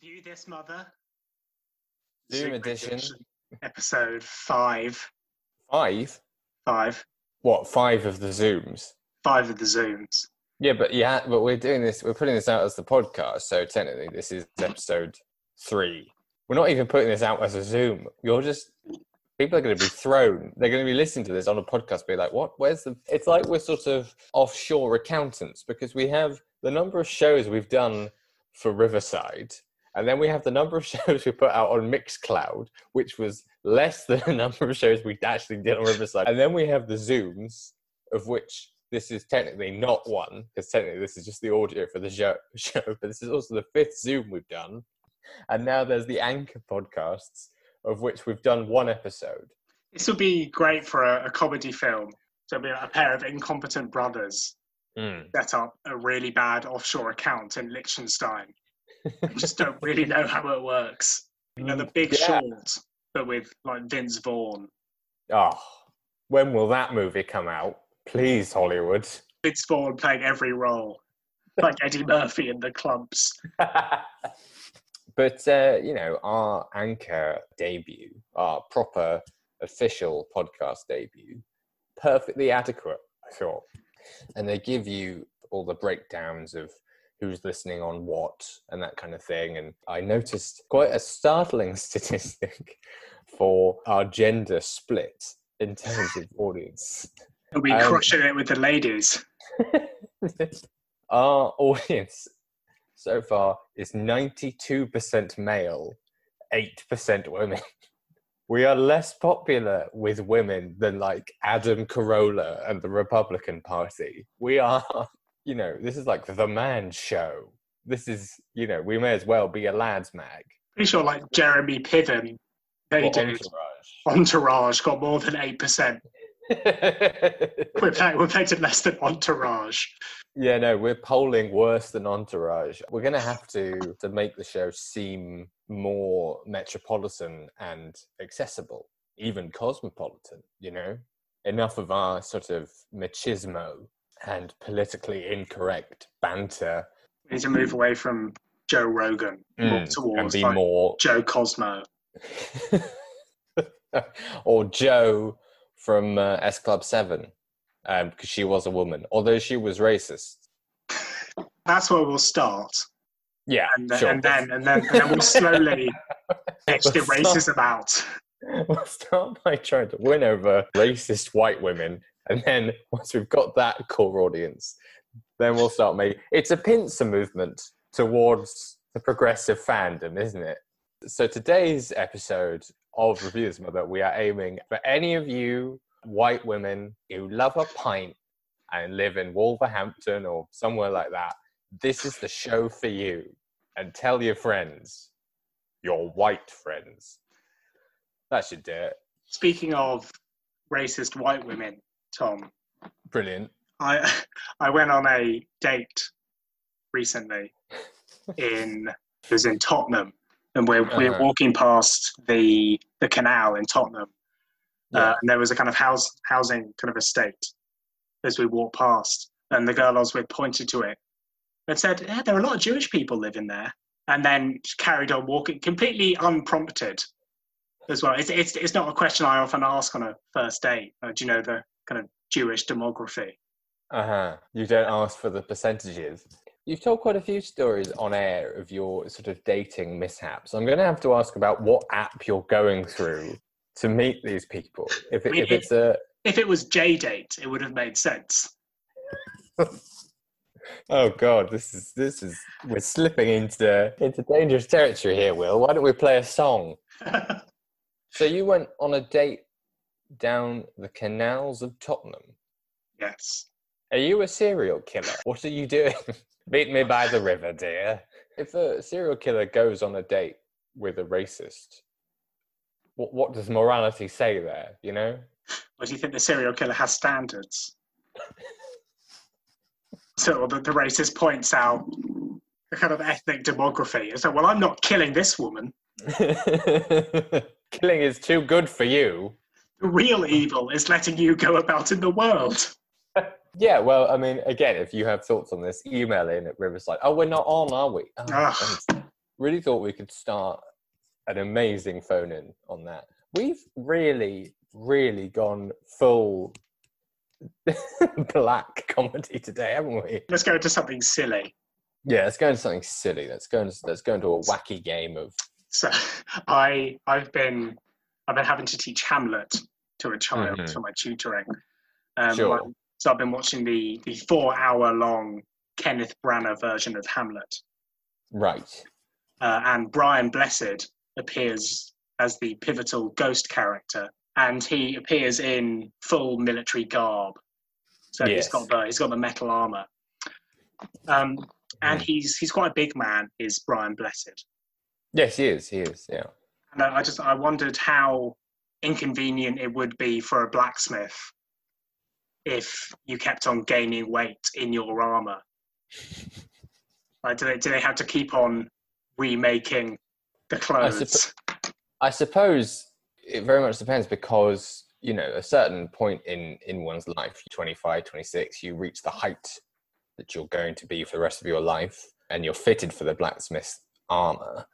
Review this mother. Zoom edition. Episode five. Five? Five. What, five of the Zooms? Five of the Zooms. Yeah, but yeah, but we're doing this, we're putting this out as the podcast, so technically this is episode three. We're not even putting this out as a Zoom. You're just, people are going to be thrown. They're going to be listening to this on a podcast, be like, what? Where's the. It's like we're sort of offshore accountants because we have the number of shows we've done for Riverside, and then we have the number of shows we put out on Mixcloud, which was less than the number of shows we actually did on Riverside. And then we have the Zooms, of which this is technically not one, because technically this is just the audio for the show, show, but this is also the fifth Zoom we've done. And now there's the Anchor podcasts, of which we've done one episode. This would be great for a, a comedy film. So it'd be a pair of incompetent brothers Mm. set up a really bad offshore account in Liechtenstein. I just don't really know how it works. You know, the big Yeah. short, but with like Vince Vaughn. Oh, when will that movie come out? Please, Hollywood. Vince Vaughn playing every role, like Eddie Murphy in the Klumps. but uh, you know, our anchor debut, our proper official podcast debut, perfectly adequate, I thought. And they give you all the breakdowns of who's listening on what and that kind of thing. And I noticed quite a startling statistic for our gender split in terms of audience. We'll be Um, crushing it with the ladies. Our audience so far is 92% male, 8% women. We are less popular with women than like Adam Carolla and the Republican Party. We are, you know, this is like the man show. This is, you know, we may as well be a lads mag. Pretty sure like Jeremy Piven, they or did. Entourage got more than 8%. We're, pay- we're paid less than Entourage. Yeah, no, we're polling worse than Entourage. We're going to have to to make the show seem more metropolitan and accessible, even cosmopolitan. You know, enough of our sort of machismo and politically incorrect banter, We need to move away from Joe Rogan Mm, towards like, more, Joe Cosmo. or Joe from uh, S Club Seven, um, because she was a woman, although she was racist. That's where we'll start. Yeah, And then, sure. and, then, and, then, and then we'll slowly edge the racism out. We'll start by trying to win over racist white women, and then once we've got that core audience, then we'll start making. It's a pincer movement towards the progressive fandom, isn't it? So today's episode of Reviews Mother, we are aiming for any of you white women who love a pint and live in Wolverhampton or somewhere like that. This is the show for you, and tell your friends, your white friends. That should do it. Speaking of racist white women, Tom, Brilliant. I I went on a date recently in it was in Tottenham, and we're we're Uh-huh. walking past the the canal in Tottenham, uh, and there was a kind of house housing kind of estate as we walked past, and the girl I was with pointed to it and said, "Yeah, there are a lot of Jewish people living there," and then carried on walking completely unprompted as well. It's it's it's not a question I often ask on a first date. Uh, do you know the kind of Jewish demography? Uh huh. You don't ask for the percentages. You've told quite a few stories on air of your sort of dating mishaps. I'm going to have to ask about what app you're going through to meet these people. If, it, We- if it's a If it was JDate, it would have made sense. oh god, this is this is we're slipping into into dangerous territory here. Will, why don't we play a song? So you went on a date down the canals of Tottenham. yes. Are you a serial killer? What are you doing? Meet me by the river, dear. If a serial killer goes on a date with a racist, what, what does morality say there, you know? Or do you think the serial killer has standards? so the, the racist points out the kind of ethnic demography. So, well, I'm not killing this woman. Killing is too good for you. The real evil is letting you go about in the world. Yeah, well, I mean, again, if you have thoughts on this, email in at Riverside. Oh, we're not on, are we? Oh, really thought we could start an amazing phone in on that. We've really, really gone full black comedy today, haven't we? Let's go into something silly. Yeah, let's go into something silly. Let's go into let's go into a wacky game of So I I've been I've been having to teach Hamlet to a child Mhm. for my tutoring. Um, Sure. I- so I've been watching the the four hour long Kenneth Branagh version of Hamlet, right. uh, and Brian Blessed appears as the pivotal ghost character, and he appears in full military garb. So Yes. he's got the he's got the metal armor, um, and Mhm. he's he's quite a big man. Is Brian Blessed? Yes, he is. He is. Yeah. And I I just I wondered how inconvenient it would be for a blacksmith if you kept on gaining weight in your armor. Like, do they do they have to keep on remaking the clothes? I suppose it very much depends because you know a certain point in in one's life 25 26 you reach the height that you're going to be for the rest of your life and you're fitted for the blacksmith's armor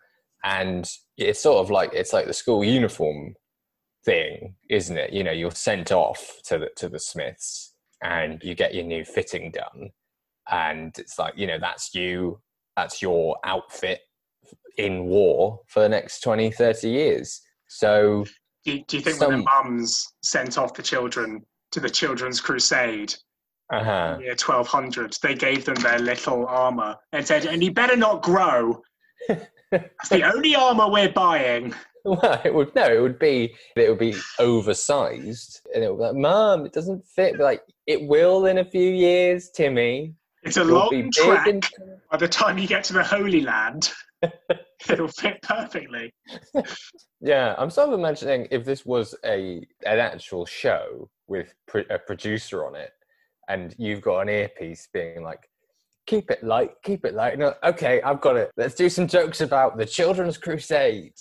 and it's sort of like it's like the school uniform thing isn't it? You know you're sent off to the to the smiths and you get your new fitting done. And it's like you know that's you that's your outfit in war for the next 20 30 years. So do, you- do you think when the mums sent off the children to the Children's Crusade uh-huh. year 1200, they gave them their little armor and said, "And you better not grow. That's the only armor we're buying." well it would no it would be it would be oversized and it would be like mom it doesn't fit But like it will in a few years timmy It's a It'll be long track. and By the time you get to the Holy Land, it'll fit perfectly. Yeah, I'm sort of imagining if this was a an actual show with pr- a producer on it, and you've got an earpiece being like, "Keep it light, keep it light." No, okay, I've got it. Let's do some jokes about the Children's Crusade.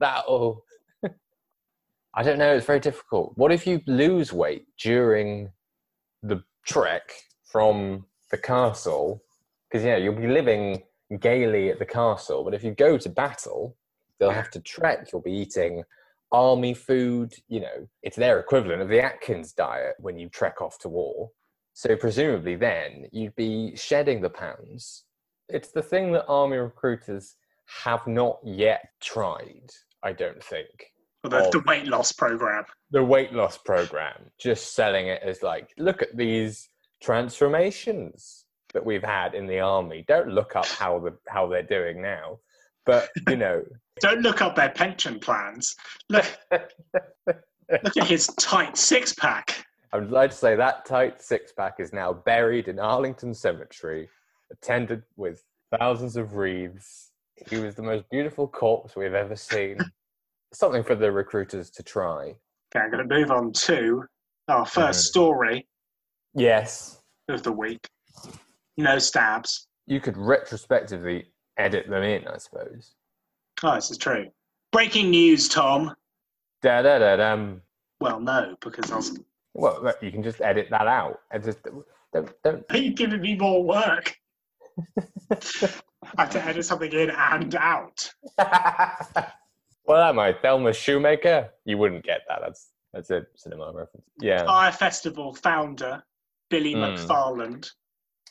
That'll. I don't know. It's very difficult. What if you lose weight during the trek from the castle? Because yeah, you'll be living gaily at the castle, but if you go to battle, they'll have to trek. You'll be eating army food. You know, it's their equivalent of the Atkins diet when you trek off to war. So presumably, then you'd be shedding the pounds. It's the thing that army recruiters have not yet tried. I don't think Or the, the weight loss program. the weight loss program, just selling it as like, look at these transformations that we've had in the army. Don't look up how the how they're doing now, but you know, Don't look up their pension plans. Look, look at his tight six pack. I would like to say that tight six pack is now buried in Arlington Cemetery, attended with thousands of wreaths. He was the most beautiful corpse we've ever seen. Something for the recruiters to try. Okay, I'm going to move on to our 1st Mhm. story Yes, of the week. No stabs. you could retrospectively edit them in, I suppose. Oh, this is true. Breaking news, Tom. Da da da dum. Well, no, because I was. Well, look, you can just edit that out. And just don't don't. Are you giving me more work? I have to edit something in and out. well, am I Thelma Schoonmaker? You wouldn't get that. That's that's a cinema reference. Yeah. Fyre Festival founder Billy Hmm. McFarland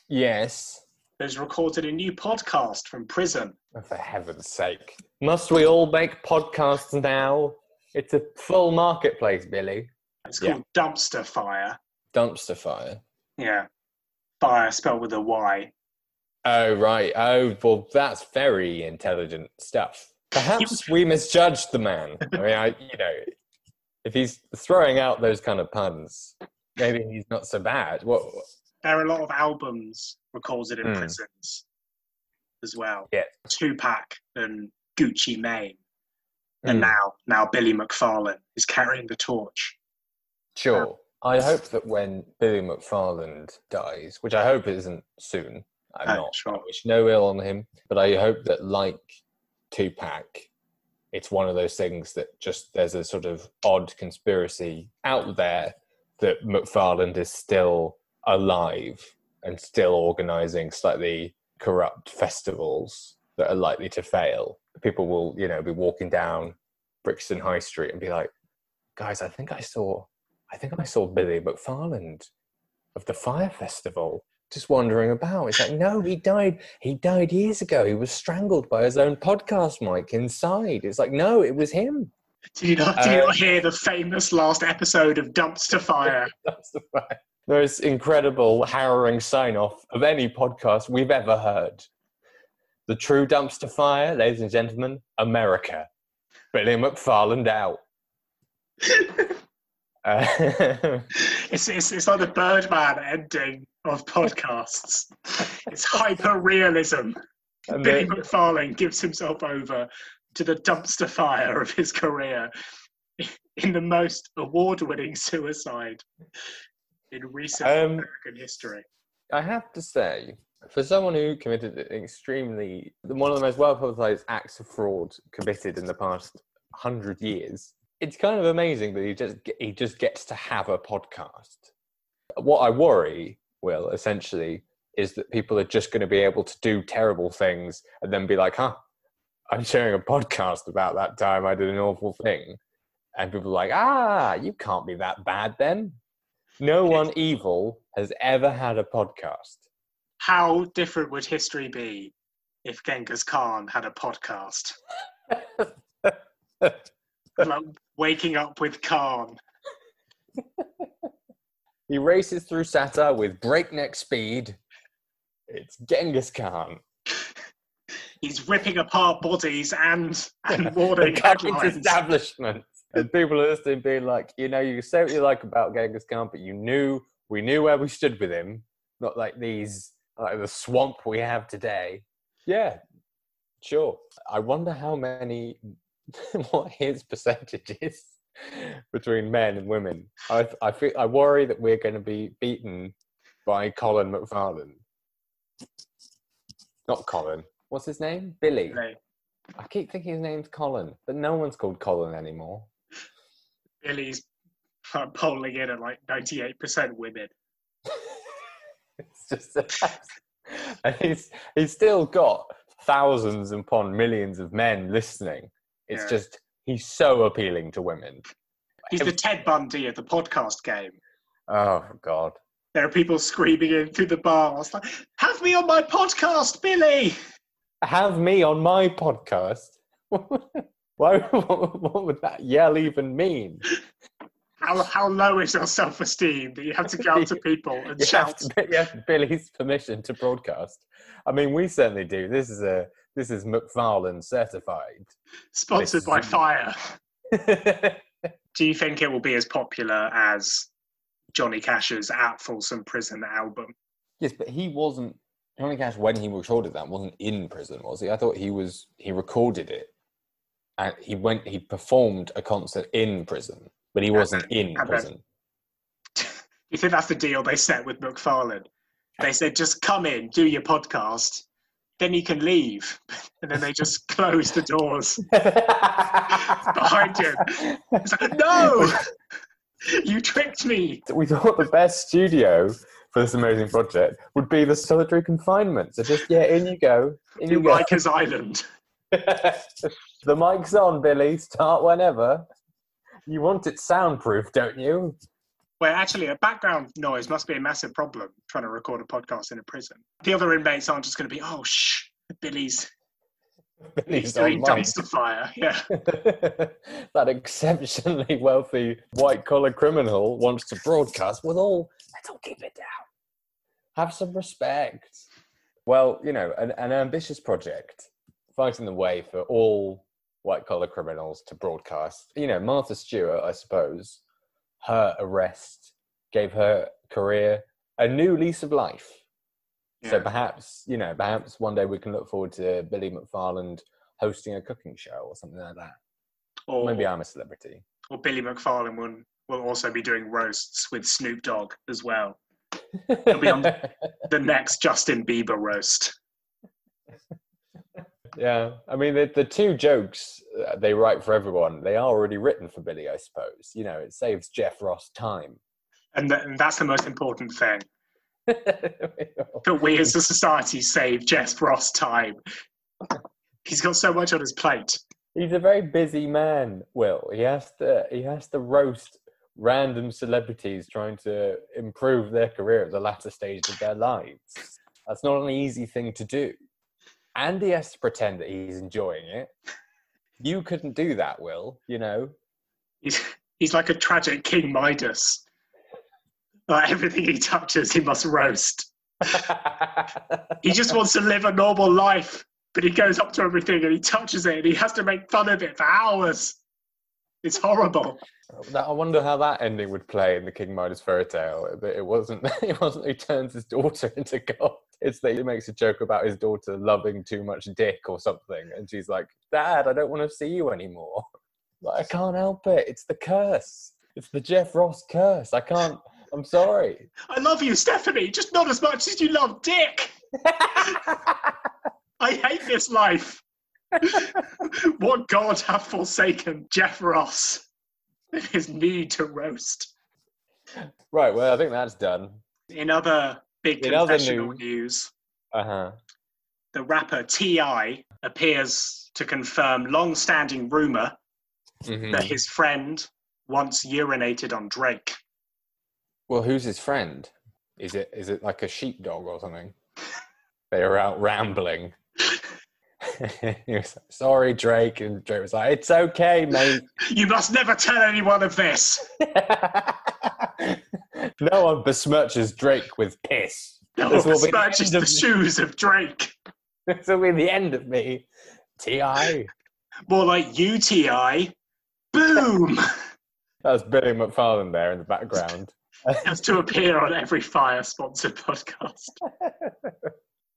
Yes. has recorded a new podcast from prison. Oh, For heaven's sake. Must we all make podcasts now? It's a full marketplace, Billy. It's Yeah. called Dumpster Fyre. Dumpster fire. Yeah. Fire spelled with a Y. Oh, right. Oh, well, that's very intelligent stuff. Perhaps we misjudged the man. I mean, I, you know, if he's throwing out those kind of puns, maybe he's not so bad. What? There are a lot of albums recorded in Hmm. prisons as well. Yeah. Tupac and Gucci Mane. And Hmm, now, now Billy McFarland is carrying the torch. Sure. Um, I hope that when Billy McFarland dies, which I hope isn't soon, I'm Oh, not. sure. I wish no ill on him, but I hope that, like Tupac, it's one of those things that just there's a sort of odd conspiracy out there that McFarland is still alive and still organizing slightly corrupt festivals that are likely to fail. People will, you know, be walking down Brixton High Street and be like, "Guys, I think I saw, I think I saw Billy McFarland of the Fyre Festival." Just wandering about. It's like, no, he died. He died years ago. He was strangled by his own podcast mic inside. It's like, no, it was him. Did you not, did you Uh, not hear the famous last episode of Dumpster Fire? That's the. Most incredible, harrowing sign off of any podcast we've ever heard. The true dumpster fire, ladies and gentlemen, America. Billy McFarland out. Uh, It's, it's, it's like the Birdman ending of podcasts. It's hyper realism. Billy McFarland gives himself over to the dumpster fire of his career in the most award winning suicide in recent Um, American history. I have to say, for someone who committed an extremely one of the most well publicized acts of fraud committed in the past hundred years, it's kind of amazing that he just he just gets to have a podcast. What I worry, Will, essentially, is that people are just going to be able to do terrible things and then be like, "Huh, I'm sharing a podcast about that time I did an awful thing," and people are like, "Ah, you can't be that bad then." No one evil has ever had a podcast. How different would history be if Genghis Khan had a podcast? like waking up with Khan. He races through Sata with breakneck speed. It's Genghis Khan. He's ripping apart bodies and and warning headlines. establishments. And people are listening being like, you know, you say what you like about Genghis Khan, but you knew we knew where we stood with him. Not like these like the swamp we have today. Yeah, sure. I wonder how many what his percentage is between men and women. I I feel I worry that we're going to be beaten by Colin McFarland. Not Colin. What's his name? Billy. Billy. I keep thinking his name's Colin, but no one's called Colin anymore. Billy's polling in at like 98% women. it's just and he's he's still got thousands upon millions of men listening. It's Yeah. just he's so appealing to women. He's the Ted Bundy of the podcast game. Oh God. There are people screaming in through the bars like, "Have me on my podcast, Billy!" Have me on my podcast. Why what, would that yell even mean? How how low is your self esteem that you have to go up to people and shout? to, Billy's permission to broadcast. I mean, we certainly do. This is a this is McFarland certified. Sponsored this by Fyre. Do you think it will be as popular as Johnny Cash's At Folsom Prison album? Yes, but he wasn't. Johnny Cash, when he recorded that, wasn't in prison, was he? I thought he was. He recorded it, and he went. He performed a concert in prison, but he wasn't in then- prison. You think that's the deal they set with McFarland? They said, just come in, do your podcast, then you can leave. And then they just close the doors behind you. It's like, no! You tricked me! we thought the best studio for this amazing project would be the solitary confinement. So just yeah, in you go. In you go. Rikers Island. the mic's on, Billy. Start whenever. You want it soundproof, don't you? Where actually a background noise must be a massive problem trying to record a podcast in a prison. The other inmates aren't just going to be, oh, shh, Billy's, Billy's doing dumpster fire. Yeah. that exceptionally wealthy white collar criminal wants to broadcast with all. Let's all keep it down. Have some respect. Well, you know, an, an ambitious project fighting the way for all white collar criminals to broadcast. You know, Martha Stewart, I suppose, her arrest gave her career a new lease of life. So perhaps, you know, perhaps one day we can look forward to Billy McFarland hosting a cooking show or something like that. Or, Maybe I'm a celebrity. or Billy McFarland will, will also be doing roasts with Snoop Dogg as well. He'll be on- The next Justin Bieber roast. yeah, I mean, the, the two jokes uh, they write for everyone, they are already written for Billy, I suppose. You know, it saves Jeff Ross time. And, th- and that's the most important thing. That we as a society save Jeff Ross time He's got so much on his plate. He's a very busy man. Will he has to he has to roast random celebrities trying to improve their career at the latter stage of their lives. That's not an easy thing to do. And he has to pretend that he's enjoying it. You couldn't do that, Will. You know. He's he's like a tragic King Midas. Like everything he touches, he must roast. He just wants to live a normal life, but he goes up to everything and he touches it and he has to make fun of it for hours. It's horrible. That- I wonder how that ending would play in the King Midas fairy tale. That it wasn't. It wasn't. He turns his daughter into God. It's that he makes a joke about his daughter loving too much dick or something, and she's like, "Dad, I don't want to see you anymore. Like, I can't help it. It's the curse. It's the Jeff Ross curse. I can't. I'm sorry." I love you, Stephanie, just not as much as you love Dick. I hate this life. what God hath forsaken Jeff Ross his need to roast. right. Well, I think that's done. In other big In other confessional news- news, Uh huh. the rapper T.I. appears to confirm long standing rumor Mm-hmm. that his friend once urinated on Drake. Well, who's his friend? Is it is it like a sheepdog or something? They are out rambling. he was like, Sorry, Drake, and Drake was like, "It's okay, mate." You must never tell anyone of this. no one besmirches Drake with piss. No This one will be the besmirches the shoes of Drake. This will be the end of me. Ti. More like UTI. Boom! That's Billy McFarland there in the background. has to appear on every Fyre sponsored podcast.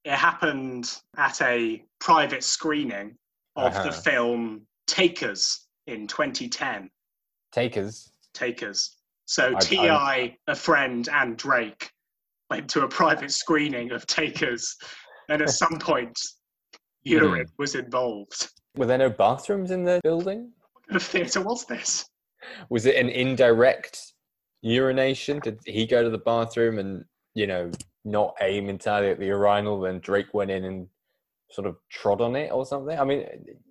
It happened at a private screening of Uh-huh. the film Takers in 2010. Takers. Takers. So I- T.I., a friend, and Drake went to a private screening of Takers, and at some point, urine was involved. Were there no bathrooms in the building? What kind of theatre was this? Was it an indirect urination? Did he go to the bathroom and, you know, not aim entirely at the urinal, then Drake went in and sort of trod on it or something? I mean,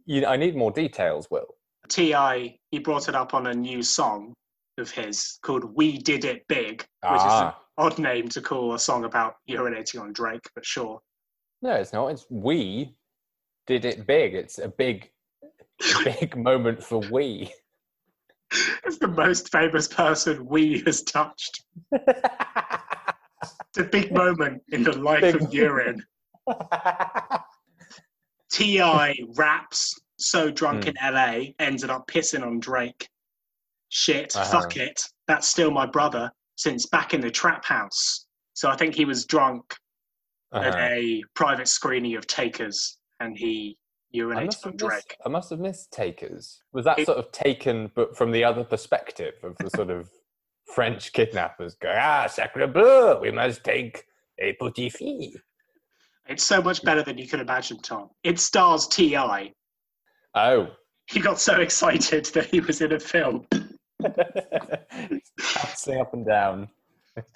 you, I need more details, Will. T.I. he brought it up on a new song of his called "We Did It Big," which Ah. is an odd name to call a song about urinating on Drake, but sure. No, it's not. It's we did it big. It's a big, big moment for we. It's the most famous person we has touched. It's a big moment in the life Big- of urine. T.I. raps so drunk Hmm. in LA ended up pissing on Drake. Shit, Uh-huh. fuck it. That's still my brother since back in the trap house. So I think he was drunk at Uh-huh. a private screening of Takers and he urinated on Drake. missed, I must have missed takers. Was that It- sort of taken, but from the other perspective of the sort of French kidnappers go, ah, sacre bleu, we must take a petit fille. It's so much better than you could imagine, Tom. It stars T.I. Oh. He got so excited that he was in a film. Bouncing up and down.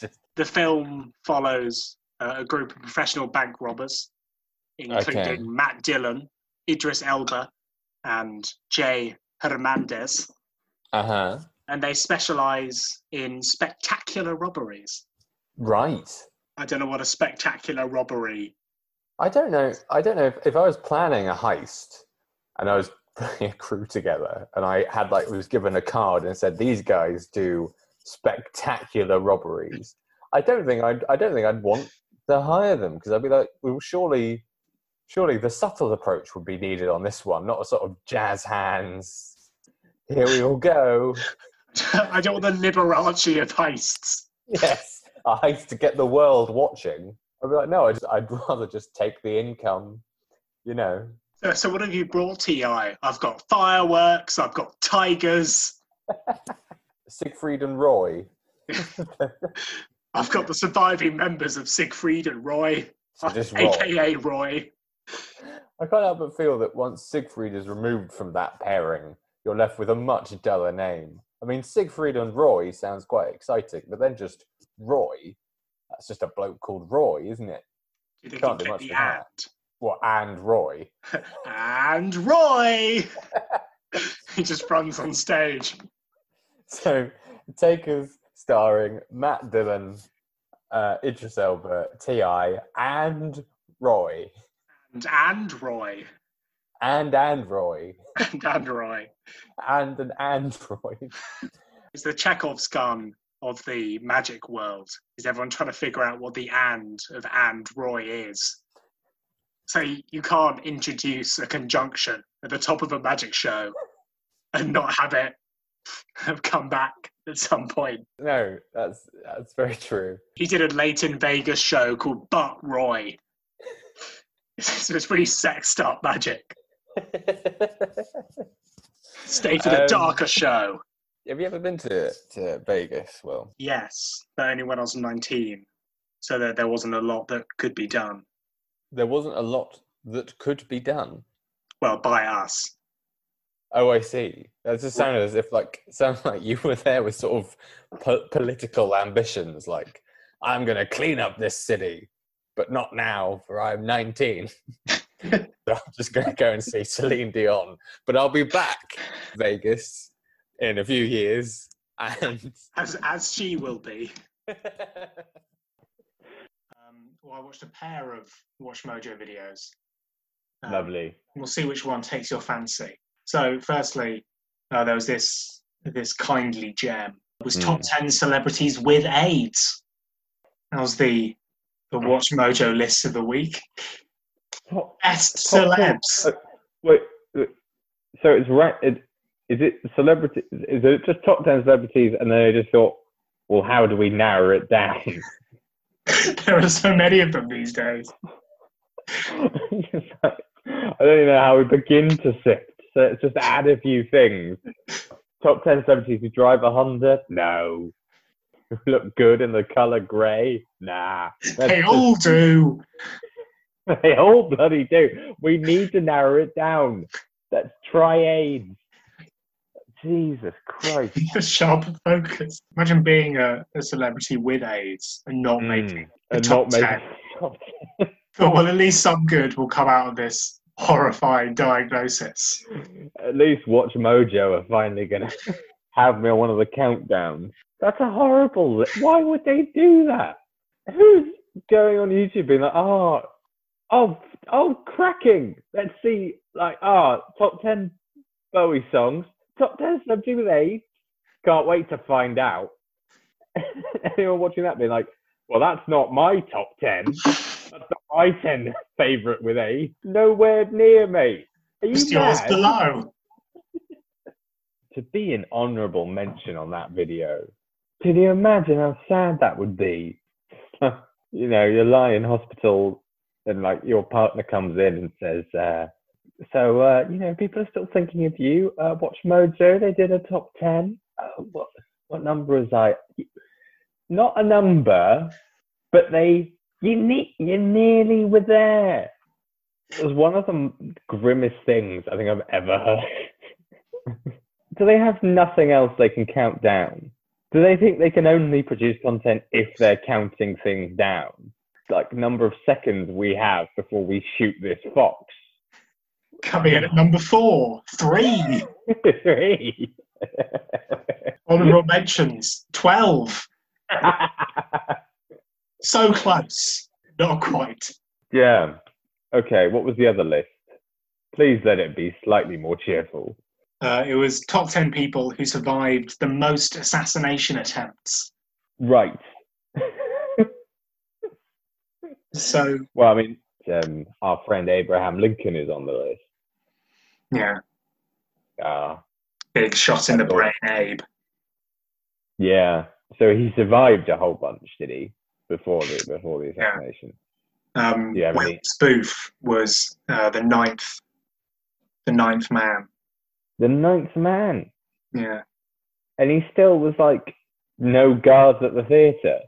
Just, The film follows uh, a group of professional bank robbers, including Okay. Matt Dillon, Idris Elba, and Jay Hernandez. uh huh. And they specialize in spectacular robberies. Right. I don't know what a spectacular robbery. I don't know. I don't know if, if I was planning a heist and I was putting a crew together and I had like was given a card and said these guys do spectacular robberies. I don't think I'd I don't think I'd want to hire them because I'd be like, well, surely, surely the subtle approach would be needed on this one, not a sort of jazz hands. Here we all go. I don't want the Liberace of heists. Yes, a heist to get the world watching. I'd be like, no, I just, I'd rather just take the income. You know, So, so what have you brought, T.I.? I've got fireworks, I've got tigers, Siegfried and Roy. I've got the surviving members of Siegfried and Roy, So uh, just Roy. aka Roy. I can't help but feel that once Siegfried is removed from that pairing, you're left with a much duller name. I mean, Siegfried and Roy sounds quite exciting, but then just Roy, that's just a bloke called Roy, isn't it? You think Can't do much with that. What and Roy? and Roy. he just runs on stage. So Takers starring Matt Dillon, uh, Idris Elba, T.I., and Roy, And and Roy. And Android, And and Roy. and an android. It's the Chekhov's gun of the magic world. Is everyone trying to figure out what the and of and Roy is? So you can't introduce a conjunction at the top of a magic show and not have it have come back at some point. No, that's that's very true. He did a late in Vegas show called But Roy. so it's pretty sexed up magic. Stay for the Um, darker show. Have you ever been to, to Vegas? Well, Yes, but only when I was 19. So that there wasn't a lot that could be done. there wasn't a lot that could be done. Well, by us. Oh, I see. That just sounded as if like sounded like you were there with sort of po- political ambitions, like I'm going to clean up this city, but not now, for I'm 19. so I'm just going to go and see Celine Dion, but I'll be back Vegas in a few years, and As, as she will be. Um, well, I watched a pair of Watch Mojo videos. Um, lovely. We'll see which one takes your fancy. So, firstly, uh, there was this this kindly gem. It was top ten celebrities with AIDS. That was the the Watch Mojo list of the week. Best Top 10. celebs. Uh, Wait, wait, so it's right. It, is it celebrity? Is it just top ten celebrities, and then they just thought, well, how do we narrow it down? there are so many of them these days. I don't even know how we begin to sift. So let's just add a few things. Top ten celebrities who drive a Honda? No. Who Look good in the color grey? Nah. That's They all do. They all oh, bloody do. We need to narrow it down. Let's try AIDS. Jesus Christ. The sharper focus. Imagine being a, a celebrity with AIDS and not hmm. making. the and top not 10. making But well, at least some good will come out of this horrifying diagnosis. At least Watch Mojo are finally gonna have me on one of the countdowns. That's a horrible. Why would they do that? Who's going on YouTube being like, oh, oh, oh, cracking. Let's see, like, ah, top ten Bowie songs, top ten AIDS. Can't wait to find out. Anyone watching that being like, well, that's not my top ten. That's not my ten favorite with AIDS. Nowhere near me. Are you yours below. to be an honourable mention on that video. Can you imagine how sad that would be? you know, you lie in hospital and like your partner comes in and says, uh, so, uh, you know, people are still thinking of you. Uh, Watch Mojo, they did a top 10. Uh, what, what number is I? Not a number, but they, you, ne- you nearly were there. It was one of the grimmest things I think I've ever heard. Do they have nothing else they can count down? Do they think they can only produce content if they're counting things down? Like number of seconds we have before we shoot this fox. Coming in at number four, three. Three. Honorable mentions, 12. So close. Not quite. yeah. Okay, what was the other list? Please let it be slightly more cheerful. Uh, it was top 10 people who survived the most assassination attempts. Right. So, well, I mean, um, our friend Abraham Lincoln is on the list. yeah, Uh, big shot in the brain, Abe. yeah. So he survived a whole bunch, did he? Before the before the Yeah. assassination. Um, Yeah, I mean- Spoof was uh, the ninth, the ninth man. The ninth man. Yeah. And he still was like no guards at the theatre.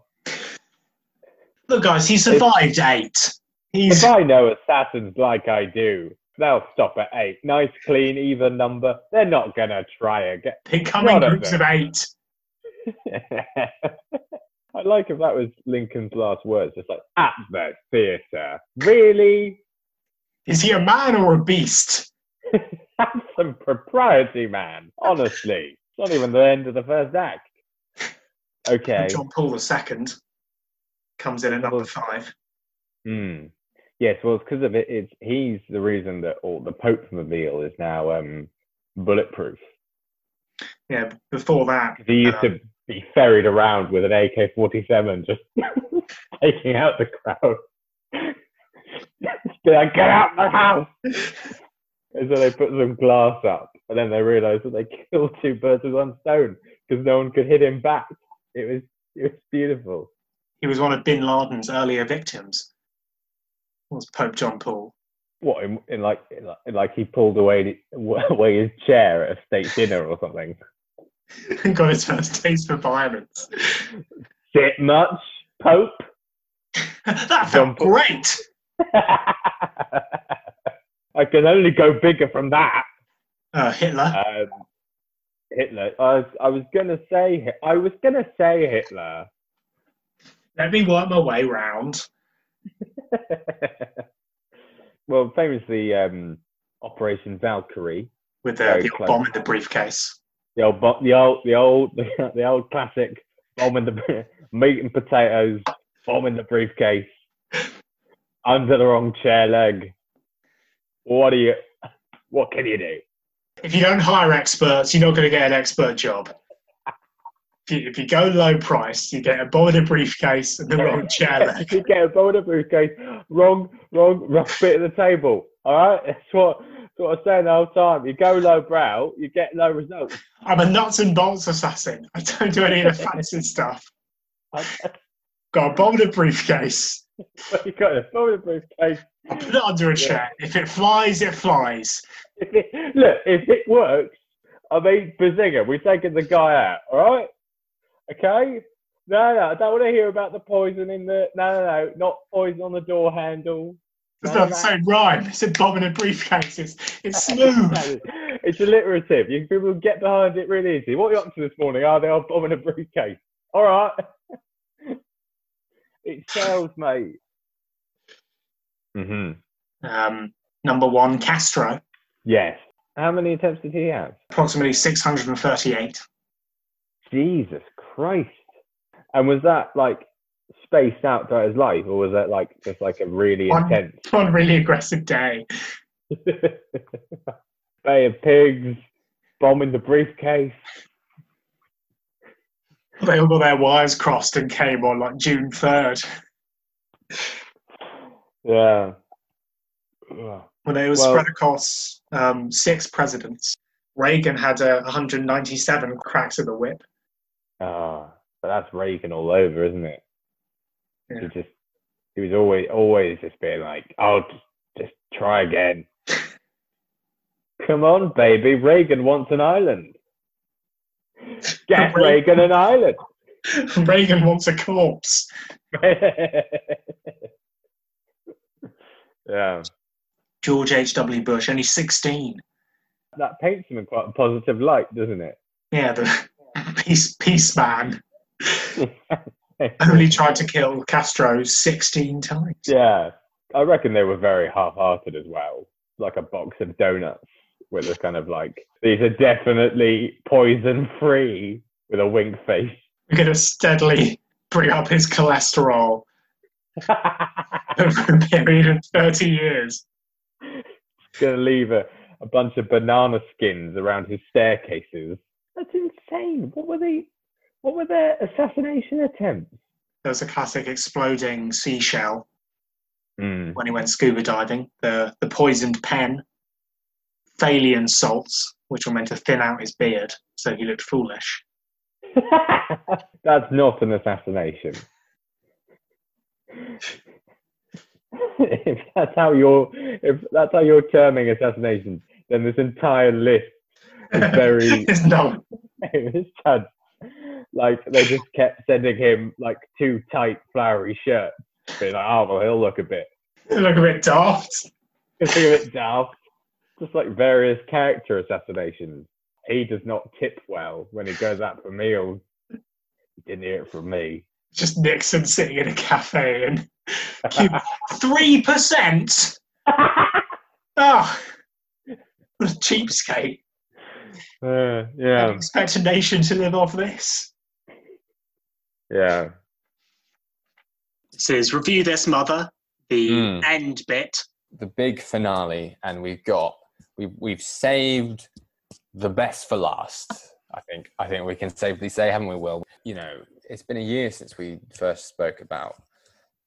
Look, guys, he survived eight. He's If I know assassins like I do, they'll stop at eight. Nice, clean, even number. They're not gonna try again. they come in None of groups of eight. I'd like if that was Lincoln's last words, just like at the theatre. Really? Is he a man or a beast? Some propriety, man. Honestly, it's not even the end of the first act. Okay. John Paul II comes in at number five. Hmm. Yes, well, it's because of it. It's he's the reason that all the Pope Mobile is now um, bulletproof. Yeah, before that, he used um, to be ferried around with an AK-47, just taking out the crowd. Like, get out my house! And so they put some glass up, and then they realised that they killed two birds with one stone because no one could hit him back. It was it was beautiful. He was one of Bin Laden's earlier victims. Was Pope John Paul? What in, in like in like, in like he pulled away away his chair at a state dinner or something. Got his first taste for violence. Sit much, Pope. that felt great. I can only go bigger from that. Uh, Hitler. Um, Hitler. I was, I was gonna say I was gonna say Hitler. Let me work my way round. well, famously, um, Operation Valkyrie, with the, the old bomb in the briefcase. the old, bo- the old, the old, the old classic bomb in the meat and potatoes, bomb in the briefcase, under the wrong chair leg. What do you? What can you do? If you don't hire experts, you're not going to get an expert job. If you, go low price, you get a a briefcase and the wrong chair leg. you get a boulder briefcase, wrong, wrong, wrong bit of the table. All right, that's what, that's what I say the whole time. You go low brow, you get low results. I'm a nuts and bolts assassin. I don't do any of the fancy stuff. Got a a briefcase. you got a boulder briefcase. I put it under a Yeah. chair. If it flies, it flies. If it, look, if it works, I mean, Bazinga, we're taking the guy out. All right, okay. No, no, I don't want to hear about the poison in the. No, no, no, not poison on the door handle. It's not the same rhyme. It's a bomb in a briefcase. It's, it's smooth. it's alliterative. You people get behind it really easy. What are you up to this morning? Oh, they are bombing a briefcase. All right. it sells, mate. Mm-hmm. Um, number one, Castro. Yes. How many attempts did he have? Approximately 638. Jesus Christ. And was that like spaced out throughout his life, or was that like just like a really One- intense One really aggressive day. Bay of Pigs, bomb in the briefcase? They all got their wires crossed and came on like June 3rd. Yeah. When it was Well- spread across um, six presidents. Reagan had uh, 197 cracks of the whip. Ah, but that's Reagan all over, isn't it? Yeah. He just he was always always just being like, "Oh, just, just try again." Come on, baby. Reagan wants an island. Get Reagan- Reagan an island. Reagan wants a corpse. yeah, George H.W. Bush, only 16. that paints him in quite a positive light, doesn't it? Yeah, the peace, peace man. Only tried to kill Castro 16 times. yeah, I reckon they were very half-hearted as well, like a box of donuts with a kind of like these are definitely poison-free with a wink face. We're going to steadily bring up his cholesterol over a period of 30 years. Gonna leave a, a bunch of banana skins around his staircases. That's insane. What were they? What were their assassination attempts? There was a classic exploding seashell Mm. when he went scuba diving, the, the poisoned pen, thallium salts, which were meant to thin out his beard so he looked foolish. That's not an assassination. if that's how you're, if that's how you're terming assassinations, then this entire list is very It's no, it's sad. Like they just kept sending him like two tight, flowery shirts. Being like, oh well, he'll look a bit, look a bit daft. he'll look a bit daft. Just like various character assassinations. He does not tip well when he goes out for meals. He didn't hear it from me. Just Nixon sitting in a cafe and three percent. Oh, what a cheapskate. Uh, I yeah, expect a nation to live off this. yeah. This is Review This Mother, the Mm. end bit. the big finale, and we've got we've we've saved the best for last. I think I think we can safely say, haven't we, Will? You know, it's been a year since we first spoke about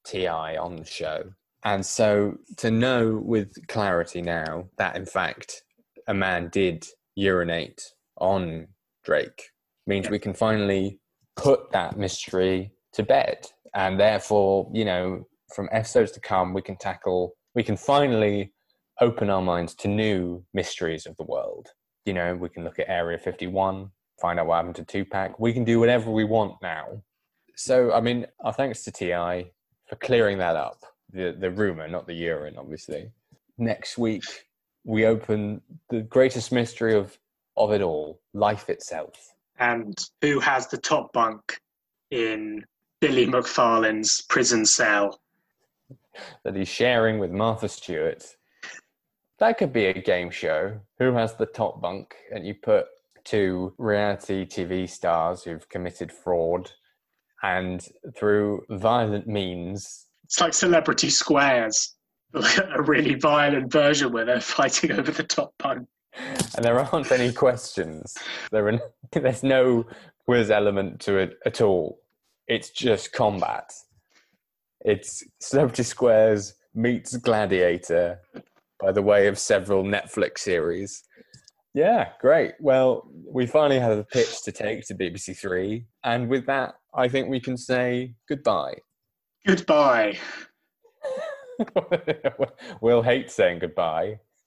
T.I on the show, and so to know with clarity now that in fact a man did urinate on Drake means we can finally put that mystery to bed, and therefore, you know, from episodes to come, we can tackle. We can finally open our minds to new mysteries of the world. You know, we can look at Area 51, find out what happened to Tupac. We can do whatever we want now. So, I mean, our thanks to T.I for clearing that up. The the rumor, not the urine, obviously. Next week, we open the greatest mystery of of it all: life itself. And who has the top bunk in Billy McFarland's prison cell? that he's sharing with Martha Stewart. That could be a game show. Who has the top bunk? And you put two reality TV stars who've committed fraud and through violent means. It's like Celebrity Squares, a really violent version where they're fighting over the top bunk. And there aren't any questions. There are, there's no quiz element to it at all. It's just combat. It's Celebrity Squares meets Gladiator by the way of several Netflix series. Yeah, great. Well, we finally have a pitch to take to BBC Three, and with that, I think we can say goodbye. Goodbye. Will hate saying goodbye.